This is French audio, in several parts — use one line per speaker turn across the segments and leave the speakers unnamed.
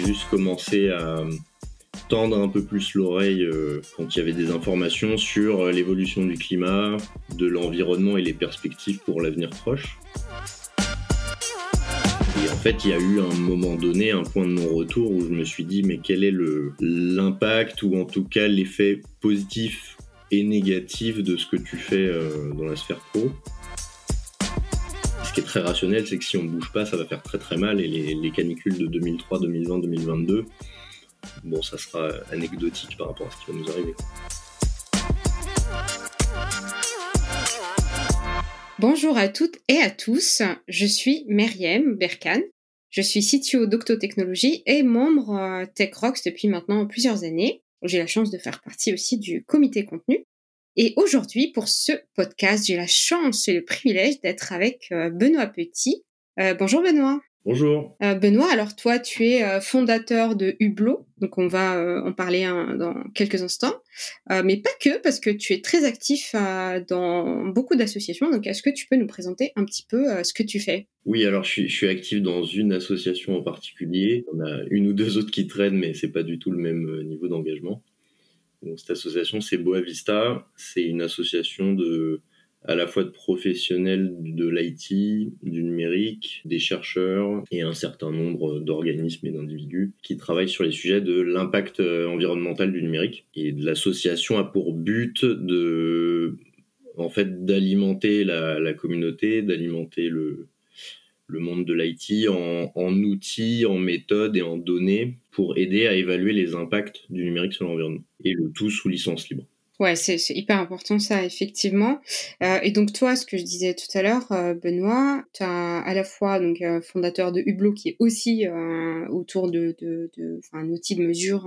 juste commencé à tendre un peu plus l'oreille euh, quand il y avait des informations sur euh, l'évolution du climat, de l'environnement et les perspectives pour l'avenir proche. Et en fait, il y a eu un moment donné, un point de non-retour où je me suis dit, mais quel est l'impact ou en tout cas l'effet positif et négatif de ce que tu fais euh, dans la sphère pro? Ce qui est très rationnel, c'est que si on ne bouge pas, ça va faire très très mal. Et les, les canicules de 2003, 2020, 2022, bon, ça sera anecdotique par rapport à ce qui va nous arriver.
Bonjour à toutes et à tous, je suis Meriem Berkan. Je suis CTO d'Octotechnologie et membre euh, TechRox depuis maintenant plusieurs années. J'ai la chance de faire partie aussi du comité contenu. Et aujourd'hui, pour ce podcast, j'ai la chance et le privilège d'être avec euh, Benoît Petit. Euh, bonjour Benoît.
Bonjour.
Euh, Benoît, alors toi, tu es fondateur de Hublot, donc on va en parler dans quelques instants, mais pas que, parce que tu es très actif dans beaucoup d'associations, donc est-ce que tu peux nous présenter un petit peu ce que tu fais?
Oui, alors je suis, je suis, actif dans une association en particulier, on a une ou deux autres qui traînent, mais c'est pas du tout le même niveau d'engagement. Cette association, c'est Boavista, c'est une association de à la fois de professionnels de l'IT, du numérique, des chercheurs et un certain nombre d'organismes et d'individus qui travaillent sur les sujets de l'impact euh, environnemental du numérique. Et l'association a pour but de, en fait, d'alimenter la, communauté, d'alimenter le, le monde de l'IT en, outils, en méthodes et en données pour aider à évaluer les impacts du numérique sur l'environnement. Et le tout sous licence libre.
Ouais, c'est hyper important ça, effectivement. Euh, et donc toi, ce que je disais tout à l'heure, euh, Benoît, tu as à la fois donc euh, fondateur de Hublot qui est aussi autour de, de un outil de mesure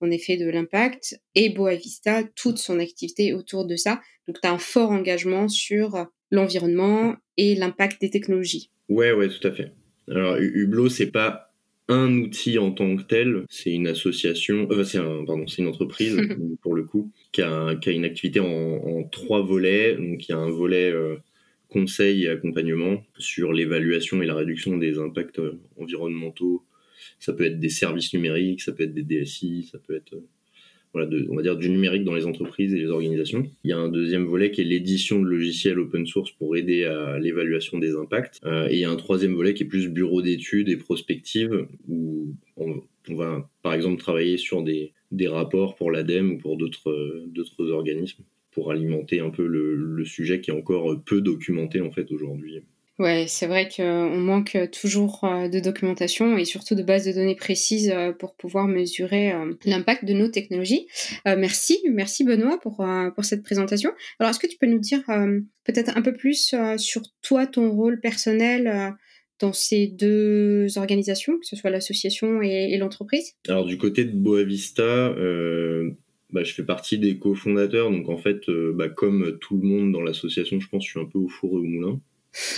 en effet de l'impact, et Boavista, toute son activité autour de ça. Donc tu as un fort engagement sur l'environnement et l'impact des technologies.
Ouais, ouais, tout à fait. Alors Hublot, c'est pas un outil en tant que tel, c'est une association, euh, c'est un, pardon, c'est une entreprise pour le coup qui a, qui a une activité en, en, trois volets. Donc il y a un volet euh, conseil et accompagnement sur l'évaluation et la réduction des impacts euh, environnementaux. Ça peut être des services numériques, ça peut être des DSI, ça peut être voilà, on va dire du numérique dans les entreprises et les organisations. Il y a un deuxième volet qui est l'édition de logiciels open source pour aider à l'évaluation des impacts. Euh, et il y a un troisième volet qui est plus bureau d'études et prospective, où on, va par exemple travailler sur des, des rapports pour l'ADEME ou pour d'autres d'autres organismes pour alimenter un peu le, le sujet qui est encore peu documenté en fait aujourd'hui.
Ouais, c'est vrai qu'on manque toujours euh, de documentation et surtout de bases de données précises euh, pour pouvoir mesurer euh, l'impact de nos technologies. merci, merci Benoît pour, pour cette présentation. Alors, est-ce que tu peux nous dire peut-être un peu plus sur toi, ton rôle personnel dans ces deux organisations, que ce soit l'association et, l'entreprise?
Alors, du côté de Boavista, bah, je fais partie des cofondateurs, donc en fait, bah, comme tout le monde dans l'association, je pense que je suis un peu au four et au moulin.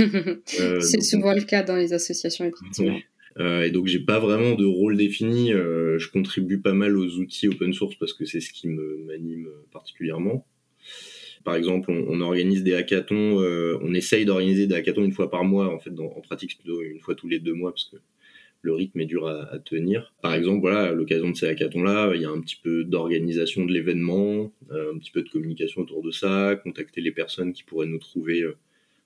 Euh, c'est souvent le cas dans les associations, effectivement.
Euh, et donc j'ai pas vraiment de rôle défini. Euh, je contribue pas mal aux outils open source parce que c'est ce qui m'anime particulièrement. Par exemple, on, on organise des hackathons. Euh, on essaye d'organiser des hackathons une fois par mois. En fait, dans, en pratique, plutôt une fois tous les deux mois parce que le rythme est dur à, à tenir. Par exemple, voilà, à l'occasion de ces hackathons-là, il y a un petit peu d'organisation de l'événement, un petit peu de communication autour de ça, contacter les personnes qui pourraient nous trouver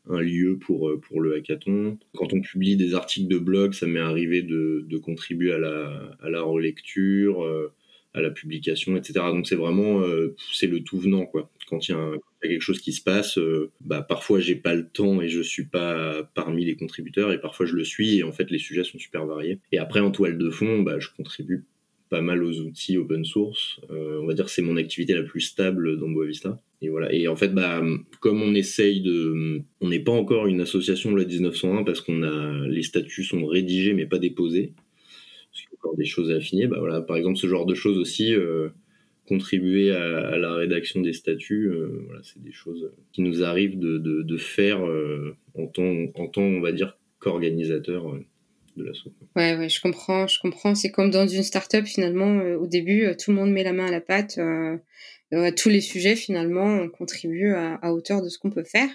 un lieu pour, euh, pour le hackathon. Quand on publie des articles de blog, ça m'est arrivé de, de contribuer à la, à la relecture, euh, à la publication, etc. Donc c'est vraiment euh, c'est le tout venant quoi. Quand il y, a quelque chose qui se passe, bah parfois j'ai pas le temps et je suis pas parmi les contributeurs et parfois je le suis et en fait les sujets sont super variés. Et après en toile de fond, bah je contribue pas mal aux outils open source. On va dire c'est mon activité la plus stable dans Boavista. Et voilà. Et en fait, bah, comme on essaye de, on n'est pas encore une association de la 1901 parce qu'on a les statuts sont rédigés mais pas déposés. Parce qu'il y a encore des choses à affiner. Bah voilà. Par exemple, ce genre de choses aussi. Euh, contribuer à, la rédaction des statuts, euh, voilà, c'est des choses qui nous arrivent de, de, de faire euh, en tant, en tant, on va dire, qu'organisateur de l'assaut.
Ouais, ouais, je comprends, je comprends. C'est comme dans une start-up finalement. au début, tout le monde met la main à la pâte. Euh, tous les sujets finalement on contribue à, hauteur de ce qu'on peut faire.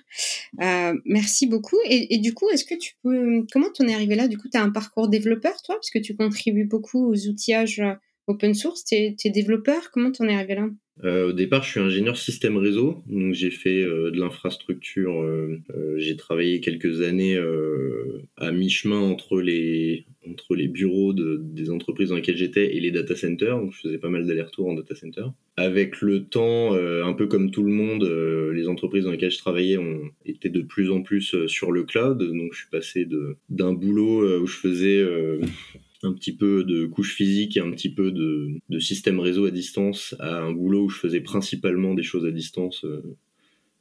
Euh, merci beaucoup. Et, du coup, est-ce que tu peux, comment t'en es arrivé là? Du coup, tu as un parcours développeur, toi, parce que tu contribues beaucoup aux outillages euh, open source. Tu es, développeur. Comment t'en es arrivé là?
Euh, au départ, je suis ingénieur système réseau, donc j'ai fait euh, de l'infrastructure. Euh, j'ai travaillé quelques années à mi-chemin entre les entre les bureaux de, des entreprises dans lesquelles j'étais et les data centers. Donc je faisais pas mal d'allers-retours en data center. Avec le temps, un peu comme tout le monde, les entreprises dans lesquelles je travaillais ont été de plus en plus sur le cloud. Donc je suis passé d'un boulot où je faisais un petit peu de couche physique et un petit peu de, de, système réseau à distance à un boulot où je faisais principalement des choses à distance, euh,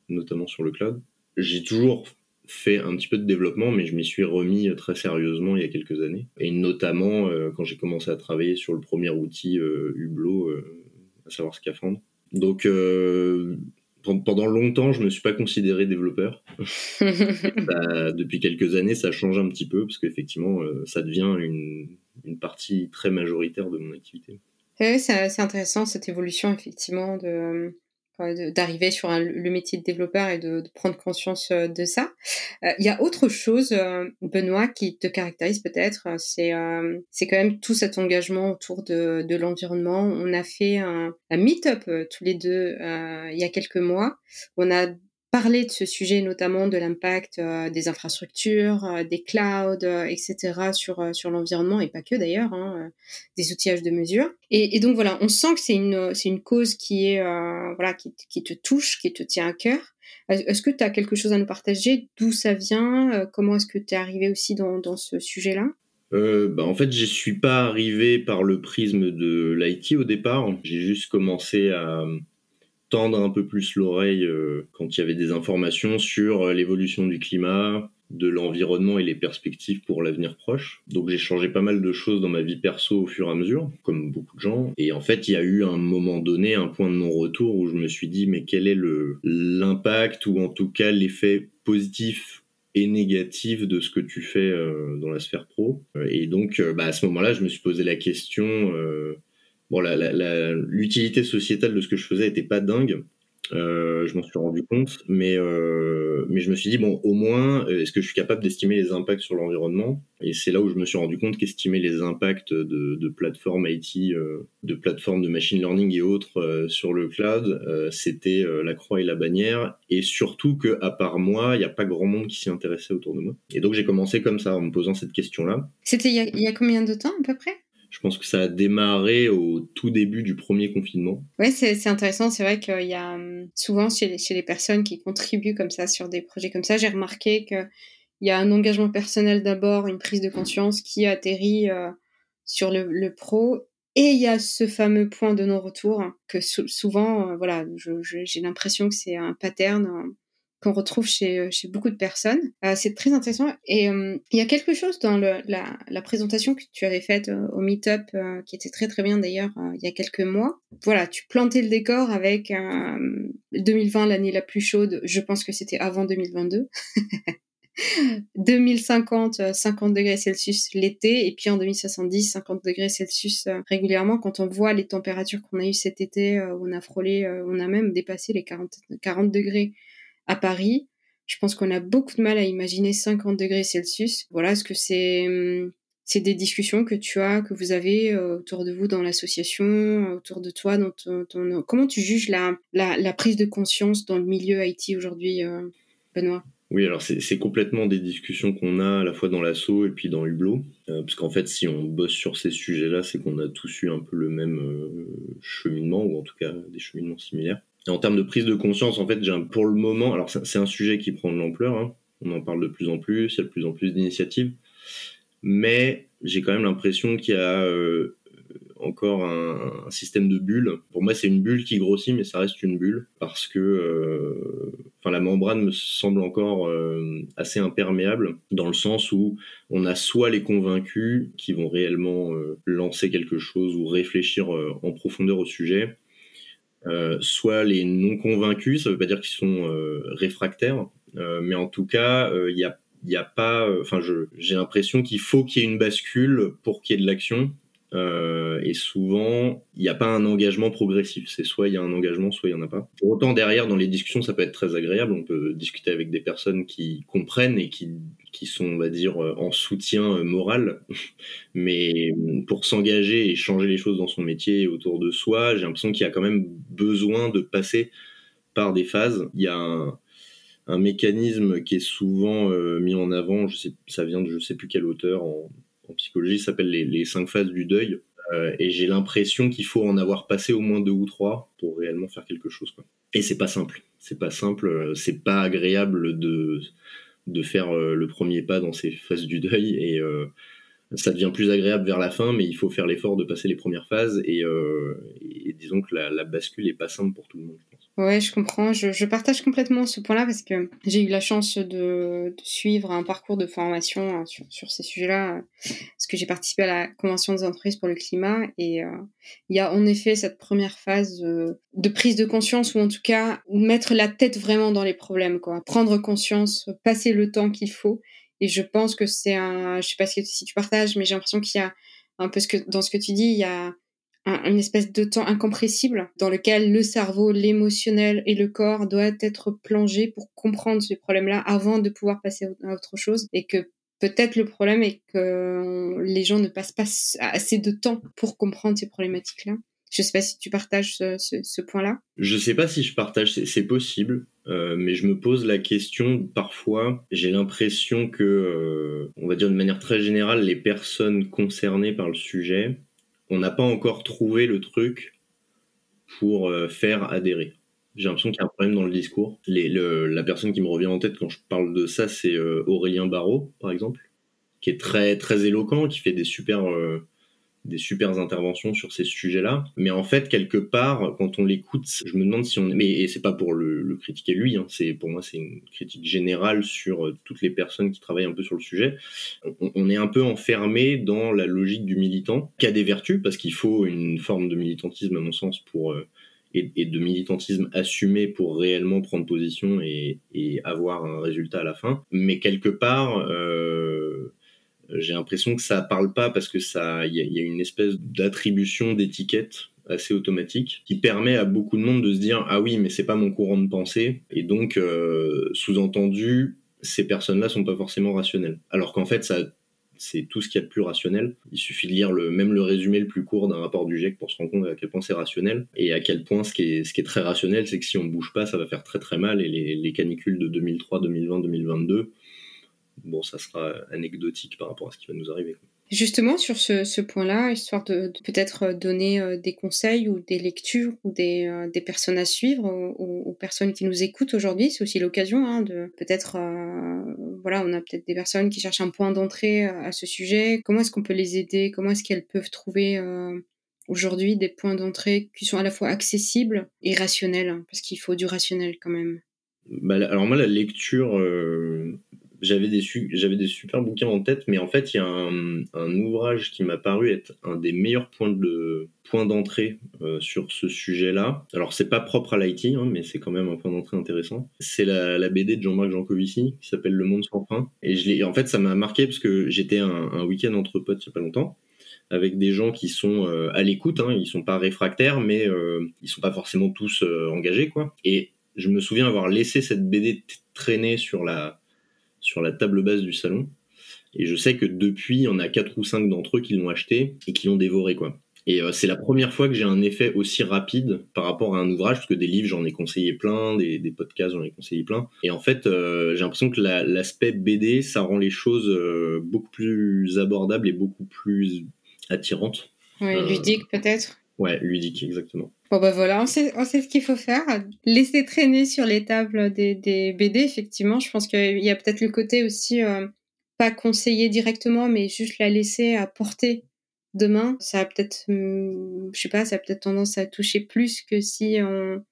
notamment sur le cloud. J'ai toujours fait un petit peu de développement, mais je m'y suis remis très sérieusement il y a quelques années. Et notamment euh, quand j'ai commencé à travailler sur le premier outil euh, Hublot, à savoir Scaphandre. Donc pendant longtemps, je me suis pas considéré développeur. depuis quelques années, ça change un petit peu parce qu'effectivement, ça devient une, une partie très majoritaire de mon activité.
c'est intéressant cette évolution effectivement de d'arriver sur le métier de développeur et de, prendre conscience euh, de ça. Euh, il y a autre chose, euh, Benoît, qui te caractérise peut-être, c'est c'est quand même tout cet engagement autour de, de l'environnement. On a fait un, un meet-up tous les deux il y a quelques mois. On a parler de ce sujet, notamment de l'impact euh, des infrastructures, euh, des clouds, euh, etc. sur sur l'environnement et pas que d'ailleurs, hein, des outillages de mesure. Et, donc voilà, on sent que c'est une c'est une cause qui est voilà qui, qui, te touche, qui te tient à cœur. Est-ce que tu as quelque chose à nous partager? D'où ça vient? Comment est-ce que tu es arrivé aussi dans, dans ce sujet-là?
Euh, bah en fait, je suis pas arrivé par le prisme de l'IT au départ. J'ai juste commencé à, tendre un peu plus l'oreille euh, quand il y avait des informations sur euh, l'évolution du climat, de l'environnement et les perspectives pour l'avenir proche. Donc j'ai changé pas mal de choses dans ma vie perso au fur et à mesure, comme beaucoup de gens. Et en fait, il y a eu un moment donné, un point de non-retour où je me suis dit, mais quel est le l'impact ou en tout cas l'effet positif et négatif de ce que tu fais euh, dans la sphère pro? Et donc, bah, à ce moment-là, je me suis posé la question bon, l'utilité sociétale de ce que je faisais était pas dingue. Euh, je m'en suis rendu compte, mais euh, mais je me suis dit bon, au moins, euh, est-ce que je suis capable d'estimer les impacts sur l'environnement? Et c'est là où je me suis rendu compte qu'estimer les impacts de, de plateformes IT, de plateformes de machine learning et autres sur le cloud, c'était la croix et la bannière, et surtout que à part moi, il n'y a pas grand monde qui s'y intéressait autour de moi. Et donc j'ai commencé comme ça en me posant cette question-là.
C'était il y, y, a combien de temps à peu près?
Je pense que ça a démarré au tout début du premier confinement.
Oui, c'est intéressant. C'est vrai qu'il y a hum, souvent chez les, chez les personnes qui contribuent comme ça sur des projets comme ça, j'ai remarqué qu'il y a un engagement personnel d'abord, une prise de conscience qui atterrit euh, sur le, le, pro. Et il y a ce fameux point de non-retour que souvent, euh, voilà, j'ai l'impression que c'est un pattern hein, qu'on retrouve chez, euh, chez beaucoup de personnes. Euh, c'est très intéressant. Et euh, il y a quelque chose dans la, présentation que tu avais faite au Meetup qui était très très bien d'ailleurs il y a quelques mois. Voilà, tu plantais le décor avec 2020, l'année la plus chaude. Je pense que c'était avant 2022. 2050, 50 degrés Celsius l'été, et puis en 2070, 50 degrés Celsius régulièrement. Quand on voit les températures qu'on a eues cet été, on a frôlé, on a même dépassé les 40, 40 degrés à Paris, je pense qu'on a beaucoup de mal à imaginer 50 degrés Celsius. Voilà, est-ce que c'est hum, c'est des discussions que tu as, que vous avez euh, autour de vous dans l'association, euh, autour de toi, dans ton, comment tu juges la, la, prise de conscience dans le milieu IT aujourd'hui, euh, Benoît?
Oui, alors c'est complètement des discussions qu'on a à la fois dans l'assaut et puis dans Hublot, parce qu'en fait, si on bosse sur ces sujets-là, c'est qu'on a tous eu un peu le même cheminement, ou en tout cas des cheminements similaires en termes de prise de conscience, en fait, pour le moment, alors c'est un sujet qui prend de l'ampleur, hein. on en parle de plus en plus, il y a de plus en plus d'initiatives, mais j'ai quand même l'impression qu'il y a euh, encore un, système de bulles. Pour moi, c'est une bulle qui grossit, mais ça reste une bulle parce que, euh, enfin, la membrane me semble encore euh, assez imperméable dans le sens où on a soit les convaincus qui vont réellement lancer quelque chose ou réfléchir en profondeur au sujet, euh, soit les non convaincus, ça veut pas dire qu'ils sont euh, réfractaires, euh, mais en tout cas, il y a a pas, enfin, j'ai l'impression qu'il faut qu'il y ait une bascule pour qu'il y ait de l'action. Euh, et souvent, il n'y a pas un engagement progressif. C'est soit il y a un engagement, soit il n'y en a pas. Pour autant, derrière, dans les discussions, ça peut être très agréable. On peut discuter avec des personnes qui comprennent et qui, qui sont, on va dire, en soutien moral. Mais pour s'engager et changer les choses dans son métier autour de soi, j'ai l'impression qu'il y a quand même besoin de passer par des phases. Il y a un, mécanisme qui est souvent euh, mis en avant, je sais, ça vient de je sais plus quel auteur en psychologie, s'appelle les, cinq phases du deuil. Euh, et j'ai l'impression qu'il faut en avoir passé au moins deux ou trois pour réellement faire quelque chose. Et c'est pas simple. C'est pas simple. Euh, c'est pas agréable de, de faire le premier pas dans ces phases du deuil. Et ça devient plus agréable vers la fin, mais il faut faire l'effort de passer les premières phases. Et, et disons que la, la, bascule est pas simple pour tout le monde.
Ouais, je comprends. Je, je partage complètement ce point-là parce que j'ai eu la chance de, de, suivre un parcours de formation hein, sur, sur, ces sujets-là, parce que j'ai participé à la Convention des entreprises pour le climat et euh, il y a en effet cette première phase euh, de prise de conscience ou en tout cas mettre la tête vraiment dans les problèmes, quoi. Prendre conscience, passer le temps qu'il faut. Et je pense que c'est un, je sais pas si, tu partages, mais j'ai l'impression qu'il y a un peu ce que dans ce que tu dis, il y a une espèce de temps incompressible dans lequel le cerveau, l'émotionnel et le corps doivent être plongés pour comprendre ces problèmes-là avant de pouvoir passer à autre chose et que peut-être le problème est que les gens ne passent pas assez de temps pour comprendre ces problématiques-là. Je sais pas si tu partages ce, ce, point-là.
Je sais pas si je partage, c'est possible, euh, mais je me pose la question parfois. J'ai l'impression que, euh, on va dire de manière très générale, les personnes concernées par le sujet on n'a pas encore trouvé le truc pour euh, faire adhérer. J'ai l'impression qu'il y a un problème dans le discours. la personne qui me revient en tête quand je parle de ça, c'est Aurélien Barraud, par exemple, qui est très très éloquent, qui fait des super des super interventions sur ces sujets-là. Mais en fait, quelque part, quand on l'écoute, je me demande si on... Mais et c'est pas pour le, critiquer lui, hein, c'est pour moi c'est une critique générale sur euh, toutes les personnes qui travaillent un peu sur le sujet. On, est un peu enfermé dans la logique du militant, qui a des vertus, parce qu'il faut une forme de militantisme, à mon sens, pour... Euh, et, de militantisme assumé pour réellement prendre position et, et, avoir un résultat à la fin. Mais quelque part, euh, j'ai l'impression que ça parle pas parce que ça, il y, a une espèce d'attribution d'étiquette assez automatique qui permet à beaucoup de monde de se dire ah oui mais c'est pas mon courant de pensée et donc euh, sous-entendu ces personnes-là sont pas forcément rationnelles alors qu'en fait ça c'est tout ce qu'il y a de plus rationnel. Il suffit de lire le, même le résumé le plus court d'un rapport du GIEC pour se rendre compte à quel point c'est rationnel et à quel point ce qui est, ce qui est très rationnel, c'est que si on bouge pas, ça va faire très très mal et les, les canicules de 2003, 2020, 2022, bon, ça sera anecdotique par rapport à ce qui va nous arriver.
Justement, sur ce, point-là, histoire de, peut-être donner euh, des conseils ou des lectures ou des, euh, personnes à suivre aux, personnes qui nous écoutent aujourd'hui, c'est aussi l'occasion hein, de peut-être, euh, voilà, on a peut-être des personnes qui cherchent un point d'entrée à ce sujet. Comment est-ce qu'on peut les aider? Comment est-ce qu'elles peuvent trouver aujourd'hui des points d'entrée qui sont à la fois accessibles et rationnels? Hein, Parce qu'il faut du rationnel quand même.
Bah, alors moi, la lecture j'avais des, j'avais des super bouquins en tête, mais en fait, il y a un, un ouvrage qui m'a paru être un des meilleurs points de points d'entrée euh, sur ce sujet-là. Alors, c'est pas propre à l'IT, hein, mais c'est quand même un point d'entrée intéressant. C'est la, la, BD de Jean-Marc Jancovici qui s'appelle Le Monde sans fin. Et je en fait, ça m'a marqué parce que j'étais un, un week-end entre potes il y a pas longtemps avec des gens qui sont euh, à l'écoute, hein, ils sont pas réfractaires, mais euh, ils sont pas forcément tous euh, engagés, quoi. Et je me souviens avoir laissé cette BD traîner sur la sur la table basse du salon. Et je sais que depuis, on a quatre ou cinq d'entre eux qui l'ont acheté et qui l'ont dévoré, quoi. Et euh, c'est la première fois que j'ai un effet aussi rapide par rapport à un ouvrage, parce que des livres, j'en ai conseillé plein, des, podcasts, j'en ai conseillé plein. Et en fait, euh, j'ai l'impression que l'aspect BD, ça rend les choses euh, beaucoup plus abordables et beaucoup plus attirantes.
Oui, ludique peut-être?
Ouais, ludique, exactement.
Bon bah voilà, on sait, on sait ce qu'il faut faire. Laisser traîner sur les tables des, des BD, effectivement. Je pense qu'il y a peut-être le côté aussi, euh, pas conseiller directement, mais juste la laisser à porter demain. Ça a peut-être, hmm, je sais pas, ça a peut-être tendance à toucher plus que si on,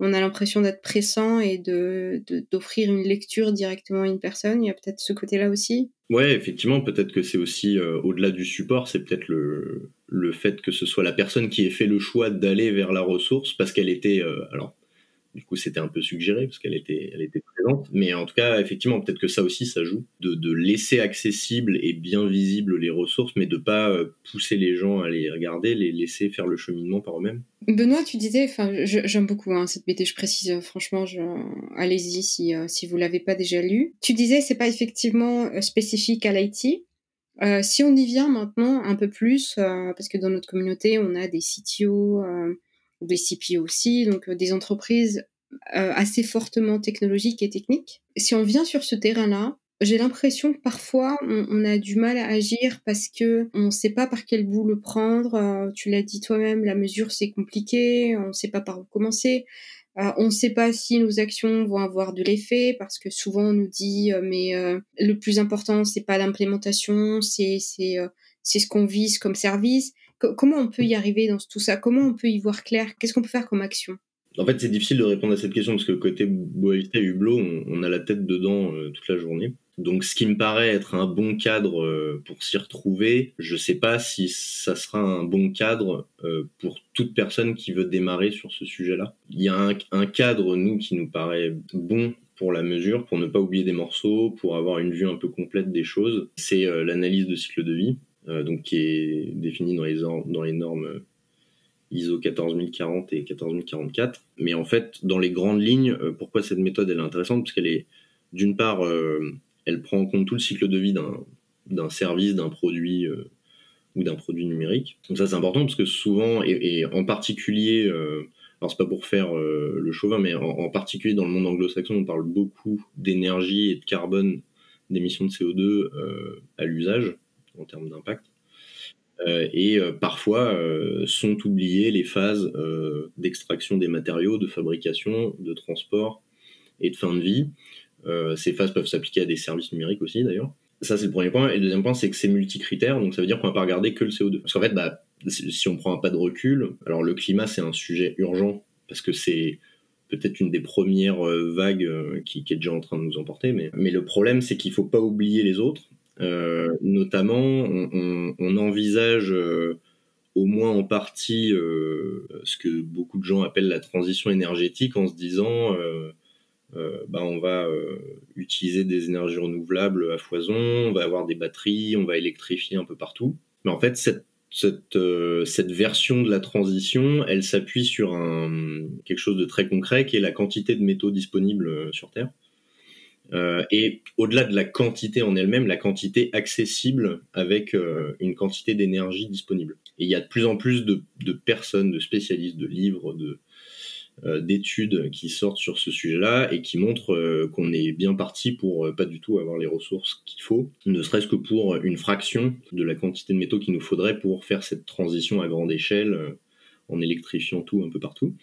on a l'impression d'être pressant et de d'offrir une lecture directement à une personne. Il y a peut-être ce côté-là aussi.
Ouais, effectivement, peut-être que c'est aussi euh, au-delà du support, c'est peut-être le, le fait que ce soit la personne qui ait fait le choix d'aller vers la ressource parce qu'elle était, euh, alors du coup, c'était un peu suggéré parce qu'elle était, elle était présente. Mais en tout cas, effectivement, peut-être que ça aussi, ça joue de, laisser accessible et bien visible les ressources, mais de pas euh, pousser les gens à les regarder, les laisser faire le cheminement par eux-mêmes.
Benoît, tu disais, enfin, j'aime beaucoup hein, cette BD, je précise, euh, franchement, allez-y si, euh, si vous l'avez pas déjà lu. Tu disais, c'est pas effectivement spécifique à l'IT. Si on y vient maintenant un peu plus, parce que dans notre communauté, on a des CTO, des CPO aussi, donc des entreprises assez fortement technologiques et techniques. Si on vient sur ce terrain-là, j'ai l'impression que parfois on, a du mal à agir parce que on ne sait pas par quel bout le prendre. Euh, tu l'as dit toi-même, la mesure c'est compliqué, on ne sait pas par où commencer. Euh, on ne sait pas si nos actions vont avoir de l'effet parce que souvent on nous dit euh, mais le plus important c'est pas l'implémentation, c'est c'est ce qu'on vise comme service. Comment on peut y arriver dans tout ça? Comment on peut y voir clair? Qu'est-ce qu'on peut faire comme action?
En fait, c'est difficile de répondre à cette question parce que côté Boavista et Hublot, on, a la tête dedans toute la journée. Donc, ce qui me paraît être un bon cadre euh, pour s'y retrouver, je sais pas si ça sera un bon cadre euh, pour toute personne qui veut démarrer sur ce sujet-là. Il y a un, cadre, nous, qui nous paraît bon pour la mesure, pour ne pas oublier des morceaux, pour avoir une vue un peu complète des choses. C'est euh, l'analyse de cycle de vie, donc qui est définie dans les, dans les normes ISO 14040 et 14044. Mais en fait, dans les grandes lignes, pourquoi cette méthode elle est intéressante? Parce qu'elle est d'une part elle prend en compte tout le cycle de vie d'un service, d'un produit euh, ou d'un produit numérique. Donc ça c'est important parce que souvent, et, en particulier, euh, alors c'est pas pour faire euh, le chauvin, mais en, particulier dans le monde anglo-saxon, on parle beaucoup d'énergie et de carbone, d'émissions de CO2 à l'usage en termes d'impact. et parfois sont oubliées les phases d'extraction des matériaux, de fabrication, de transport et de fin de vie. Euh, ces phases peuvent s'appliquer à des services numériques aussi d'ailleurs. Ça c'est le premier point. Et le deuxième point c'est que c'est multicritère, donc ça veut dire qu'on va pas regarder que le CO2. Parce qu'en fait, bah, si on prend un pas de recul, alors le climat c'est un sujet urgent parce que c'est peut-être une des premières euh, vagues euh, qui, est déjà en train de nous emporter. Mais, mais le problème c'est qu'il faut pas oublier les autres. Notamment, on, envisage au moins en partie ce que beaucoup de gens appellent la transition énergétique en se disant euh, bah, on va euh, utiliser des énergies renouvelables à foison, on va avoir des batteries, on va électrifier un peu partout. Mais en fait, cette, euh, version de la transition, elle s'appuie sur quelque chose de très concret qui est la quantité de métaux disponibles sur Terre. Euh, et au-delà de la quantité en elle-même, la quantité accessible avec une quantité d'énergie disponible. Et il y a de plus en plus de, personnes, de spécialistes, de livres, de, euh, d'études qui sortent sur ce sujet-là et qui montrent euh, qu'on est bien parti pour euh, pas du tout avoir les ressources qu'il faut, ne serait-ce que pour une fraction de la quantité de métaux qu'il nous faudrait pour faire cette transition à grande échelle en électrifiant tout un peu partout.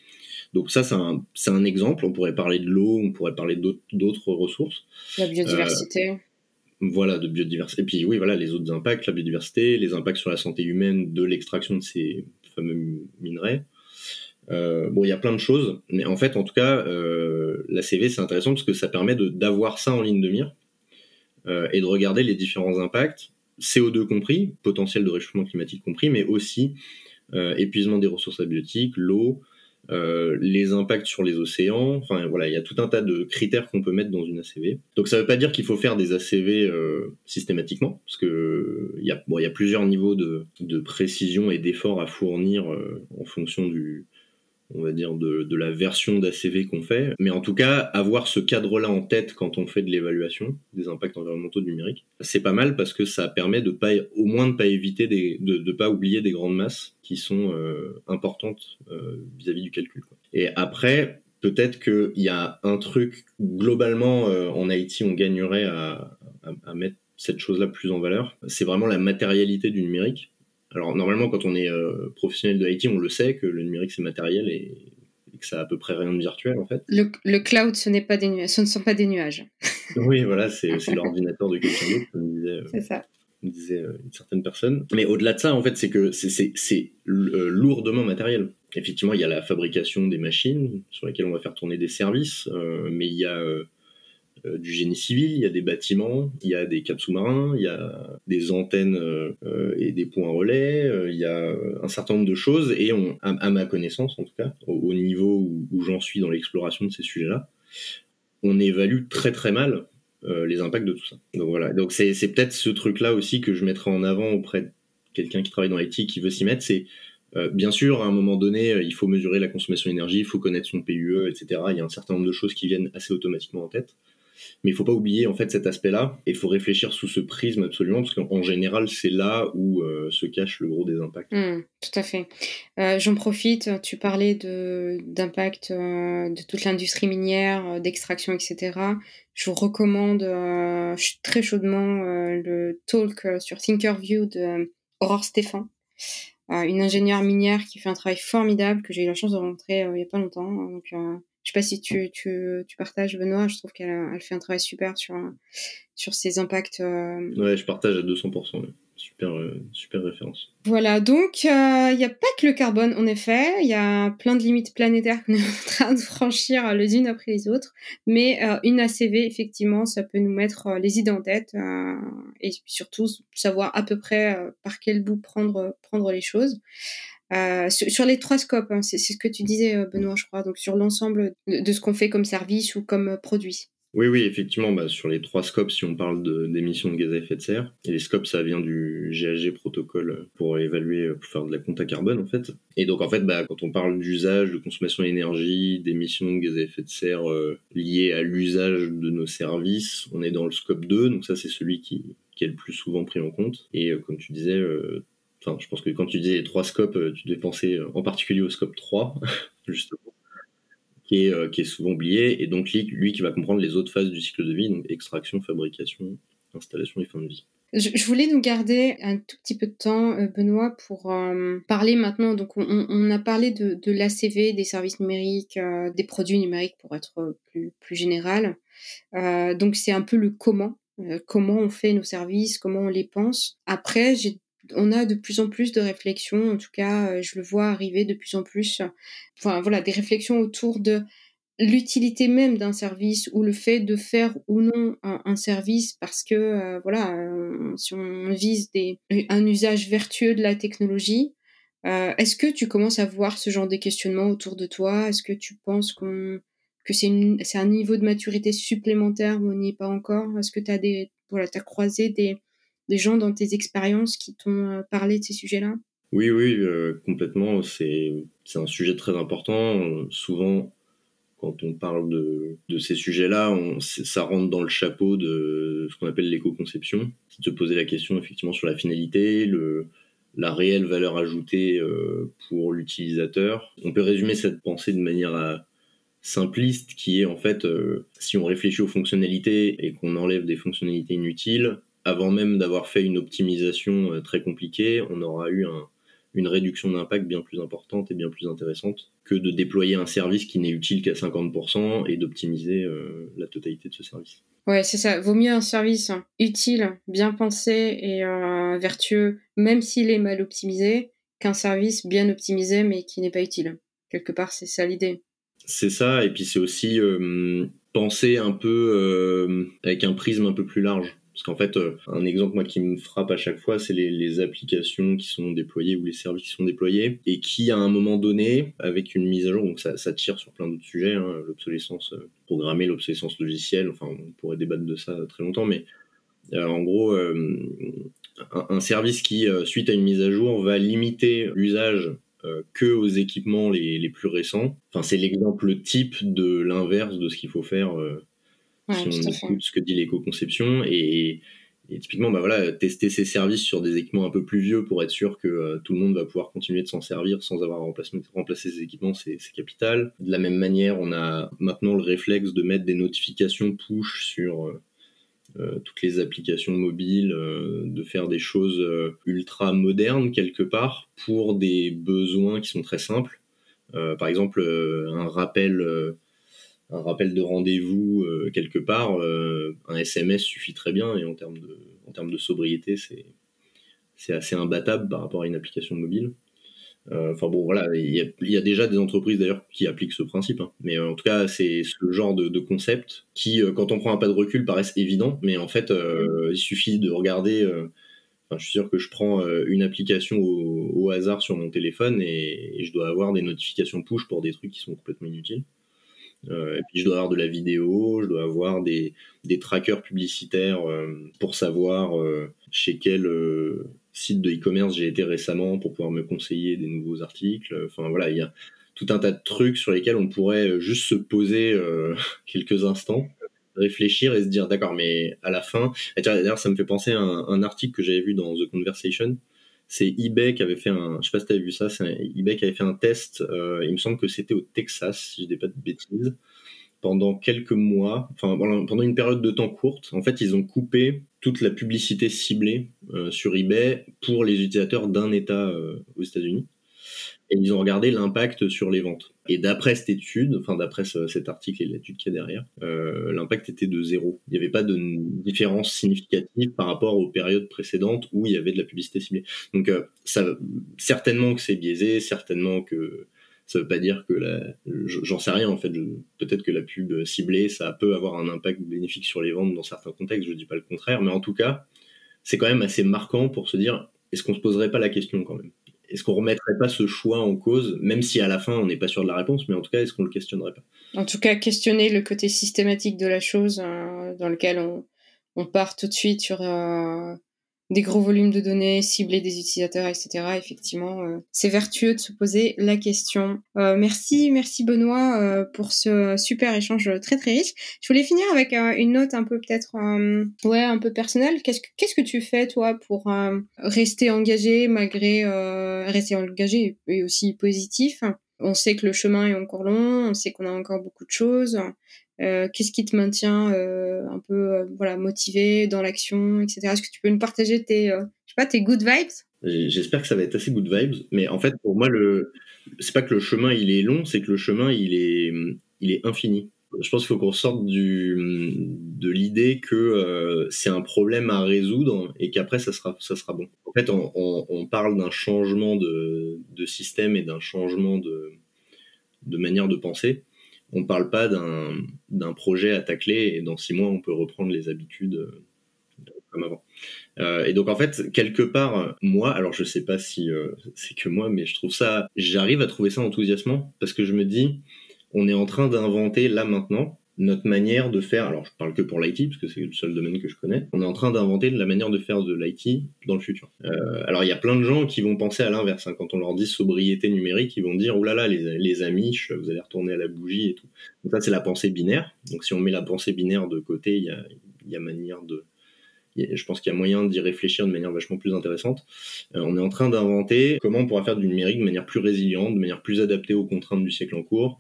Donc ça, c'est un, un, exemple. On pourrait parler de l'eau, on pourrait parler d'autres ressources.
La biodiversité.
voilà, de biodiversité. Et puis oui, voilà, les autres impacts, la biodiversité, les impacts sur la santé humaine de l'extraction de ces fameux minerais. Euh, bon, il y a plein de choses, mais en fait, en tout cas, euh, la CV c'est intéressant parce que ça permet d'avoir ça en ligne de mire euh, et de regarder les différents impacts, CO2 compris, potentiel de réchauffement climatique compris, mais aussi euh, épuisement des ressources abiotiques, l'eau, euh, les impacts sur les océans. Enfin voilà, il y a tout un tas de critères qu'on peut mettre dans une ACV. Donc ça ne veut pas dire qu'il faut faire des ACV euh, systématiquement, parce que il y a bon, y a plusieurs niveaux de, de précision et d'effort à fournir en fonction du on va dire, de, la version d'ACV qu'on fait. Mais en tout cas, avoir ce cadre-là en tête quand on fait de l'évaluation des impacts environnementaux numériques, c'est pas mal parce que ça permet de pas, au moins de pas éviter des, de, de pas oublier des grandes masses qui sont euh, importantes euh, vis-à-vis du calcul. Et après, peut-être qu'il y a un truc globalement euh, en Haïti, on gagnerait à, à mettre cette chose-là plus en valeur. C'est vraiment la matérialité du numérique alors normalement, quand on est euh, professionnel de l'IT, on le sait que le numérique c'est matériel et, que ça a à peu près rien de virtuel en fait.
Le, cloud, ce, n'est pas des ce ne sont pas des nuages.
oui, voilà, c'est l'ordinateur de quelqu'un d'autre, comme disait, euh, ça. disait euh, une certaine personne. Mais au-delà de ça, en fait, c'est que c'est lourdement matériel. Effectivement, il y a la fabrication des machines sur lesquelles on va faire tourner des services, mais il y a du génie civil, il y a des bâtiments, il y a des caps sous-marins, il y a des antennes et des points relais, il y a un certain nombre de choses et à, ma connaissance en tout cas, au, niveau où, j'en suis dans l'exploration de ces sujets-là, on évalue très très mal les impacts de tout ça. Donc voilà, donc c'est peut-être ce truc-là aussi que je mettrai en avant auprès de quelqu'un qui travaille dans l'IT qui veut s'y mettre, c'est euh, bien sûr, à un moment donné, euh, il faut mesurer la consommation d'énergie, il faut connaître son PUE, etc. Il y a un certain nombre de choses qui viennent assez automatiquement en tête. Mais il faut pas oublier en fait cet aspect-là et il faut réfléchir sous ce prisme absolument parce qu'en général c'est là où euh, se cache le gros des impacts.
Mmh, tout à fait. J'en profite, tu parlais d'impact de, toute l'industrie minière, d'extraction, etc. Je vous recommande très chaudement le talk sur Thinkerview de Aurore Stéphane une ingénieure minière qui fait un travail formidable que j'ai eu la chance de rencontrer euh, il y a pas longtemps. Euh, je sais pas si tu, tu, tu, partages, Benoît. Je trouve qu'elle elle fait un travail super sur, sur ses impacts. Euh,
ouais, je partage à 200% super, euh, super référence.
Voilà, donc il euh, n'y a pas que le carbone, en effet, il y a plein de limites planétaires qu'on est en train de franchir les unes après les autres, mais euh, une ACV, effectivement, ça peut nous mettre les idées en tête et surtout savoir à peu près par quel bout prendre, prendre les choses. Sur, les trois scopes, hein, c'est ce que tu disais, Benoît, je crois, donc sur l'ensemble de ce qu'on fait comme service ou comme produit.
Oui, oui, effectivement, bah, sur les trois scopes, si on parle d'émissions de, gaz à effet de serre, et les scopes, ça vient du GHG protocole pour évaluer, pour faire de la compta carbone, en fait. Et donc, en fait, bah, quand on parle d'usage, de consommation d'énergie, d'émissions de gaz à effet de serre euh, liées à l'usage de nos services, on est dans le scope 2, donc ça, c'est celui qui, est le plus souvent pris en compte. Et euh, comme tu disais, euh, je pense que quand tu les trois scopes, tu devais penser en particulier au scope 3, justement qui est, euh, qui est souvent oublié, et donc lui, qui va comprendre les autres phases du cycle de vie, donc extraction, fabrication, installation et fin de vie.
Je, voulais nous garder un tout petit peu de temps, euh, Benoît, pour euh, parler maintenant. Donc, on, a parlé de, l'ACV, des services numériques, des produits numériques pour être plus général. donc, c'est un peu le comment. comment on fait nos services, comment on les pense. Après, j'ai on a de plus en plus de réflexions, en tout cas, euh, je le vois arriver de plus en plus. Enfin, voilà, des réflexions autour de l'utilité même d'un service ou le fait de faire ou non un, service parce que, euh, voilà, euh, si on vise des, un usage vertueux de la technologie, est-ce que tu commences à voir ce genre de questionnement autour de toi? Est-ce que tu penses qu'on que c'est un niveau de maturité supplémentaire où on n'y est pas encore? Est-ce que tu des voilà, as croisé des, des gens dans tes expériences qui t'ont euh, parlé de ces sujets-là?
Oui, oui, euh, complètement. C'est un sujet très important. souvent, quand on parle de, ces sujets-là, ça rentre dans le chapeau de ce qu'on appelle l'éco-conception. C'est de se poser la question effectivement sur la finalité, la réelle valeur ajoutée euh, pour l'utilisateur. On peut résumer cette pensée de manière simpliste qui est en fait, si on réfléchit aux fonctionnalités et qu'on enlève des fonctionnalités inutiles, avant même d'avoir fait une optimisation euh, très compliquée, on aura eu une réduction d'impact bien plus importante et bien plus intéressante que de déployer un service qui n'est utile qu'à 50% et d'optimiser euh, la totalité de ce service.
Ouais, c'est ça. Vaut mieux un service utile, bien pensé et euh, vertueux, même s'il est mal optimisé, qu'un service bien optimisé mais qui n'est pas utile. Quelque part, c'est ça l'idée.
C'est ça, et puis c'est aussi penser un peu avec un prisme un peu plus large. Parce qu'en fait, euh, un exemple qui me frappe à chaque fois, c'est les, applications qui sont déployées ou les services qui sont déployés et qui, à un moment donné, avec une mise à jour, donc ça, tire sur plein d'autres sujets, hein, l'obsolescence euh, programmée, l'obsolescence logicielle, enfin, on pourrait débattre de ça très longtemps, mais euh, en gros, un, service qui, suite à une mise à jour, va limiter l'usage que aux équipements les, plus récents. C'est l'exemple type de l'inverse de ce qu'il faut faire si on écoute ce que dit l'éco-conception. Et, typiquement, bah voilà, tester ces services sur des équipements un peu plus vieux pour être sûr que euh, tout le monde va pouvoir continuer de s'en servir sans avoir à remplacer, remplacer ces équipements, c'est capital. De la même manière, on a maintenant le réflexe de mettre des notifications push sur euh, euh, toutes les applications mobiles, de faire des choses ultra modernes quelque part pour des besoins qui sont très simples. par exemple, un rappel un rappel de rendez-vous euh, quelque part, euh, un SMS suffit très bien et en termes de, sobriété, c'est, assez imbattable par rapport à une application mobile. Enfin bon, voilà, il y, a, déjà des entreprises d'ailleurs qui appliquent ce principe. Hein. Mais en tout cas, c'est ce genre de, concept qui, quand on prend un pas de recul, paraissent évidents. Mais en fait, il suffit de regarder je suis sûr que je prends euh, une application au, hasard sur mon téléphone et, je dois avoir des notifications push pour des trucs qui sont complètement inutiles. Euh, et puis je dois avoir de la vidéo, je dois avoir des, des trackers publicitaires euh, pour savoir chez quel site de e-commerce j'ai été récemment pour pouvoir me conseiller des nouveaux articles. Enfin voilà, il y a tout un tas de trucs sur lesquels on pourrait juste se poser quelques instants réfléchir et se dire d'accord mais à la fin d'ailleurs ça me fait penser à un, article que j'avais vu dans The Conversation c'est eBay qui avait fait un je sais pas si t'avais vu ça c'est eBay qui avait fait un test euh, il me semble que c'était au Texas si je dis pas de bêtises. Pendant quelques mois enfin pendant une période de temps courte en fait ils ont coupé toute la publicité ciblée euh, sur eBay pour les utilisateurs d'un État euh, aux États-Unis et ils ont regardé l'impact sur les ventes. Et d'après cette étude, enfin d'après cet article et l'étude qui est derrière, euh, l'impact était de zéro. Il n'y avait pas de différence significative par rapport aux périodes précédentes où il y avait de la publicité ciblée. Donc euh, certainement que c'est biaisé, certainement que ça veut pas dire que j'en sais rien en fait. Peut-être que la pub ciblée, ça peut avoir un impact bénéfique sur les ventes dans certains contextes. Je dis pas le contraire, mais en tout cas, c'est quand même assez marquant pour se dire est-ce qu'on se poserait pas la question quand même? Est-ce qu'on remettrait pas ce choix en cause, même si à la fin on n'est pas sûr de la réponse, mais en tout cas, est-ce qu'on le questionnerait pas?
En tout cas, questionner le côté systématique de la chose, euh, dans lequel on, on, part tout de suite sur euh, des gros volumes de données, cibler des utilisateurs, etc. Effectivement, euh, c'est vertueux de se poser la question. Euh, merci, merci Benoît euh, pour ce super échange très très riche. Je voulais finir avec une note un peu peut-être, ouais, un peu personnelle. Qu'est-ce que qu'est-ce que tu fais toi pour rester engagé malgré rester engagé et aussi positif? On sait que le chemin est encore long, on sait qu'on a encore beaucoup de choses. Euh, qu'est-ce qui te maintient euh, un peu euh, voilà motivé dans l'action, etc. Est-ce que tu peux nous partager tes, je tes good vibes?
J'espère que ça va être assez good vibes, mais en fait pour moi le, c'est pas que le chemin il est long, c'est que le chemin il est, il est infini. Je pense qu'il faut qu'on sorte du, de l'idée que c'est un problème à résoudre et qu'après ça sera, ça sera bon. En fait, on, on, on parle d'un changement de, de système et d'un changement de, de manière de penser on ne parle pas d'un projet à tacler et dans six mois on peut reprendre les habitudes euh, comme avant. Euh, et donc en fait quelque part moi, alors je sais pas si euh, c'est que moi, mais je trouve ça, j'arrive à trouver ça enthousiasmant parce que je me dis on est en train d'inventer là maintenant notre manière de faire, alors je parle que pour l'IT, parce que c'est le seul domaine que je connais, on est en train d'inventer la manière de faire de l'IT dans le futur. Euh, alors il y a plein de gens qui vont penser à l'inverse, hein. quand on leur dit sobriété numérique, ils vont dire, oulala, les, les amis, vous allez retourner à la bougie et tout. Donc ça c'est la pensée binaire, donc si on met la pensée binaire de côté, il y a, y a manière de... Je pense qu'il y a moyen d'y réfléchir de manière vachement plus intéressante. Euh, on est en train d'inventer comment on pourra faire du numérique de manière plus résiliente, de manière plus adaptée aux contraintes du siècle en cours,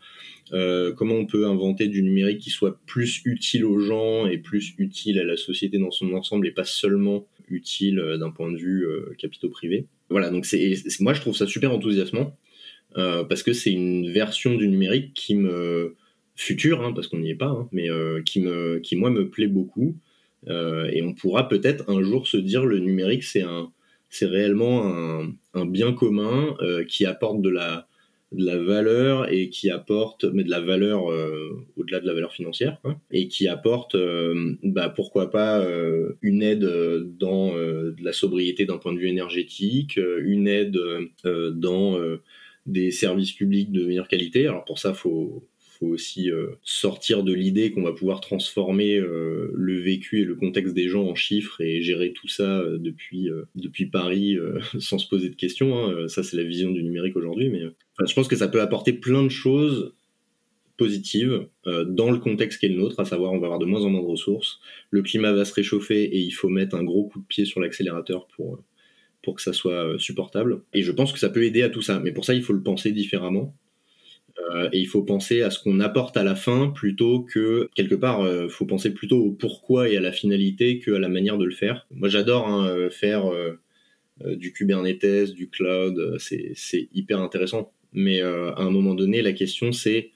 euh, comment on peut inventer du numérique qui soit plus utile aux gens et plus utile à la société dans son ensemble et pas seulement utile euh, d'un point de vue euh, capitaux privés. Voilà, donc c'est moi je trouve ça super enthousiasmant parce que c'est une version du numérique qui me future, hein, parce qu'on n'y est pas, hein, mais qui me qui moi me plaît beaucoup et on pourra peut-être un jour se dire le numérique c'est un c'est réellement un, bien commun qui apporte de la de la valeur et qui apporte, mais de la valeur euh, au-delà de la valeur financière, quoi, et qui apporte, euh, bah, pourquoi pas, euh, une aide dans de la sobriété d'un point de vue énergétique, une aide dans des services publics de meilleure qualité. Alors pour ça, faut faut aussi sortir de l'idée qu'on va pouvoir transformer le vécu et le contexte des gens en chiffres et gérer tout ça depuis depuis Paris sans se poser de questions. Hein. Ça, c'est la vision du numérique aujourd'hui, mais je pense que ça peut apporter plein de choses positives euh, dans le contexte qui est le nôtre, à savoir on va avoir de moins en moins de ressources, le climat va se réchauffer et il faut mettre un gros coup de pied sur l'accélérateur pour, pour que ça soit euh, supportable. Et je pense que ça peut aider à tout ça, mais pour ça il faut le penser différemment. Euh, et il faut penser à ce qu'on apporte à la fin plutôt que quelque part il faut penser plutôt au pourquoi et à la finalité qu'à la manière de le faire. Moi j'adore hein, faire du Kubernetes, du cloud, c'est hyper intéressant mais euh, à un moment donné, la question c'est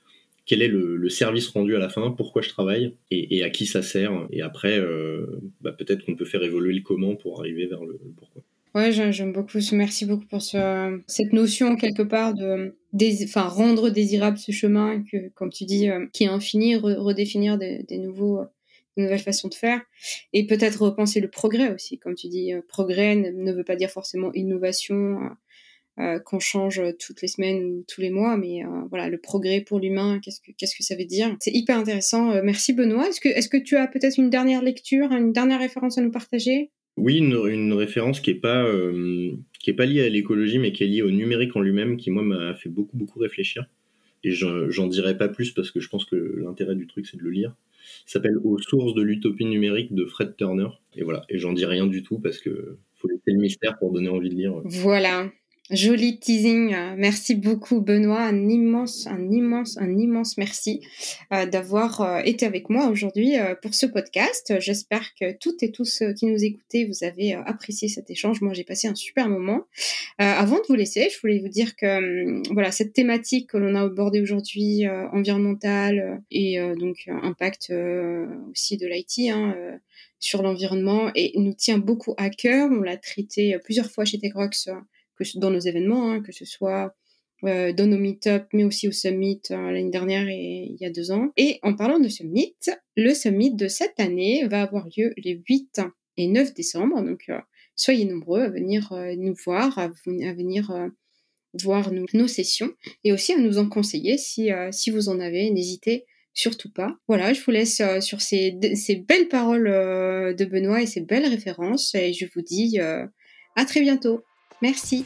quel est le, service rendu à la fin, pourquoi je travaille et, à qui ça sert. Et après, euh, bah, peut-être qu'on peut faire évoluer le comment pour arriver vers le, pourquoi.
Ouais, j'aime beaucoup. Merci beaucoup pour ce, cette notion quelque part de, enfin, rendre désirable ce chemin que, comme tu dis, euh, qui est infini, redéfinir des, nouveaux, nouvelles façons de faire, et peut-être repenser le progrès aussi, comme tu dis. Progrès ne, veut pas dire forcément innovation. Euh, qu'on change toutes les semaines ou tous les mois, mais voilà, le progrès pour l'humain, qu'est-ce que qu'est-ce que ça veut dire? C'est hyper intéressant. merci Benoît. Est-ce que est-ce que tu as peut-être une dernière lecture, une dernière référence à nous partager?
Oui, une, référence qui est pas euh, qui est pas liée à l'écologie, mais qui est liée au numérique en lui-même, qui moi m'a fait beaucoup beaucoup réfléchir. Et j'en dirai pas plus parce que je pense que l'intérêt du truc c'est de le lire. Il s'appelle Aux sources de l'utopie numérique de Fred Turner. Et voilà. Et j'en dis rien du tout parce que faut laisser le mystère pour donner envie de lire.
Voilà. Joli teasing. Merci beaucoup, Benoît. Un immense, un immense, un immense merci euh, d'avoir euh, été avec moi aujourd'hui euh, pour ce podcast. J'espère que toutes et tous qui nous écoutez, vous avez apprécié cet échange. Moi, j'ai passé un super moment. avant de vous laisser, je voulais vous dire que hum, voilà cette thématique que l'on a abordée aujourd'hui, environnementale et donc impact aussi de l'IT. Hein, sur l'environnement et nous tient beaucoup à cœur. On l'a traité plusieurs fois chez Dans nos événements, hein, que ce soit euh, dans nos meet-up, mais aussi au summit euh, l'année dernière et il y a deux ans. Et en parlant de summit, le summit de cette année va avoir lieu les 8 et 9 décembre. Donc, euh, soyez nombreux à venir nous voir, à, venir voir nos, sessions et aussi à nous en conseiller si, si vous en avez. N'hésitez surtout pas. Voilà, je vous laisse sur ces, ces, belles paroles de Benoît et ces belles références et je vous dis à très bientôt. Merci.